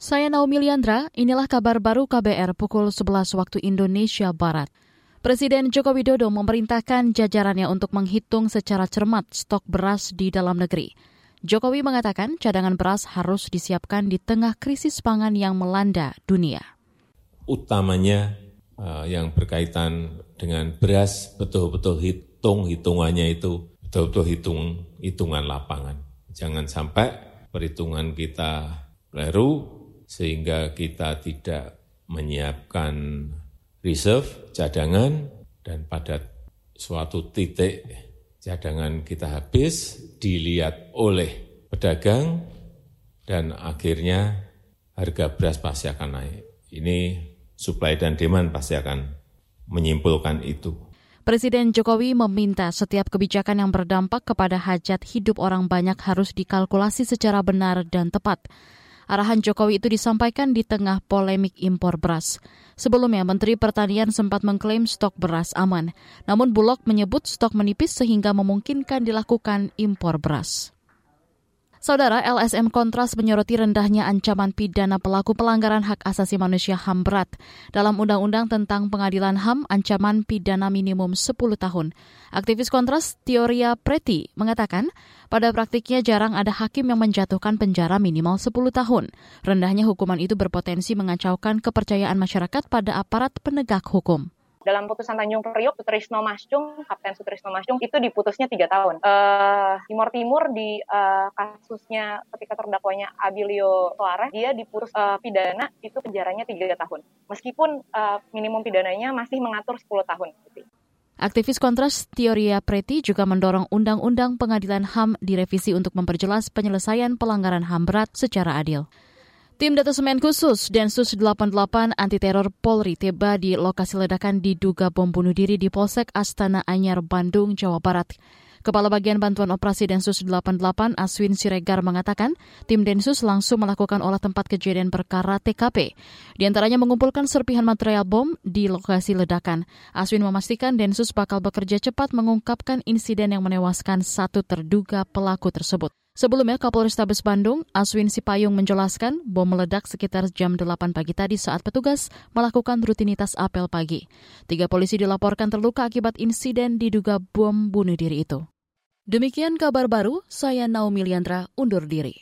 Saya Naomi Liandra, inilah kabar baru KBR pukul 11 waktu Indonesia Barat. Presiden Joko Widodo memerintahkan jajarannya untuk menghitung secara cermat stok beras di dalam negeri. Jokowi mengatakan cadangan beras harus disiapkan di tengah krisis pangan yang melanda dunia. Utamanya uh, yang berkaitan dengan beras betul-betul hitung hitungannya itu betul-betul hitung hitungan lapangan. Jangan sampai perhitungan kita keliru sehingga kita tidak menyiapkan reserve, cadangan, dan pada suatu titik cadangan kita habis, dilihat oleh pedagang, dan akhirnya harga beras pasti akan naik. Ini supply dan demand pasti akan menyimpulkan itu. Presiden Jokowi meminta setiap kebijakan yang berdampak kepada hajat hidup orang banyak harus dikalkulasi secara benar dan tepat. Arahan Jokowi itu disampaikan di tengah polemik impor beras. Sebelumnya, Menteri Pertanian sempat mengklaim stok beras aman. Namun Bulog menyebut stok menipis sehingga memungkinkan dilakukan impor beras. Saudara LSM Kontras menyoroti rendahnya ancaman pidana pelaku pelanggaran hak asasi manusia HAM berat. Dalam Undang-Undang tentang Pengadilan HAM, ancaman pidana minimum 10 tahun. Aktivis Kontras, Teoria Preti, mengatakan pada praktiknya jarang ada hakim yang menjatuhkan penjara minimal 10 tahun. Rendahnya hukuman itu berpotensi mengacaukan kepercayaan masyarakat pada aparat penegak hukum. Dalam putusan Tanjung Priok, Sutrisno Masjung, Kapten Sutrisno Masjung itu diputusnya tiga tahun. Uh, Timur Timur di uh, kasusnya ketika terdakwanya Abilio Soares, dia diputus uh, pidana itu penjaranya tiga tahun. Meskipun uh, minimum pidananya masih mengatur 10 tahun. Aktivis kontras Teoria Preti juga mendorong Undang-Undang Pengadilan HAM direvisi untuk memperjelas penyelesaian pelanggaran HAM berat secara adil. Tim Datasemen Khusus Densus 88 Anti Teror Polri tiba di lokasi ledakan diduga bom bunuh diri di Polsek Astana Anyar, Bandung, Jawa Barat. Kepala Bagian Bantuan Operasi Densus 88 Aswin Siregar mengatakan tim Densus langsung melakukan olah tempat kejadian perkara TKP. Di antaranya mengumpulkan serpihan material bom di lokasi ledakan. Aswin memastikan Densus bakal bekerja cepat mengungkapkan insiden yang menewaskan satu terduga pelaku tersebut. Sebelumnya, Kapolrestabes Bandung, Aswin Sipayung menjelaskan bom meledak sekitar jam 8 pagi tadi saat petugas melakukan rutinitas apel pagi. Tiga polisi dilaporkan terluka akibat insiden diduga bom bunuh diri itu. Demikian kabar baru, saya Naomi Liandra undur diri.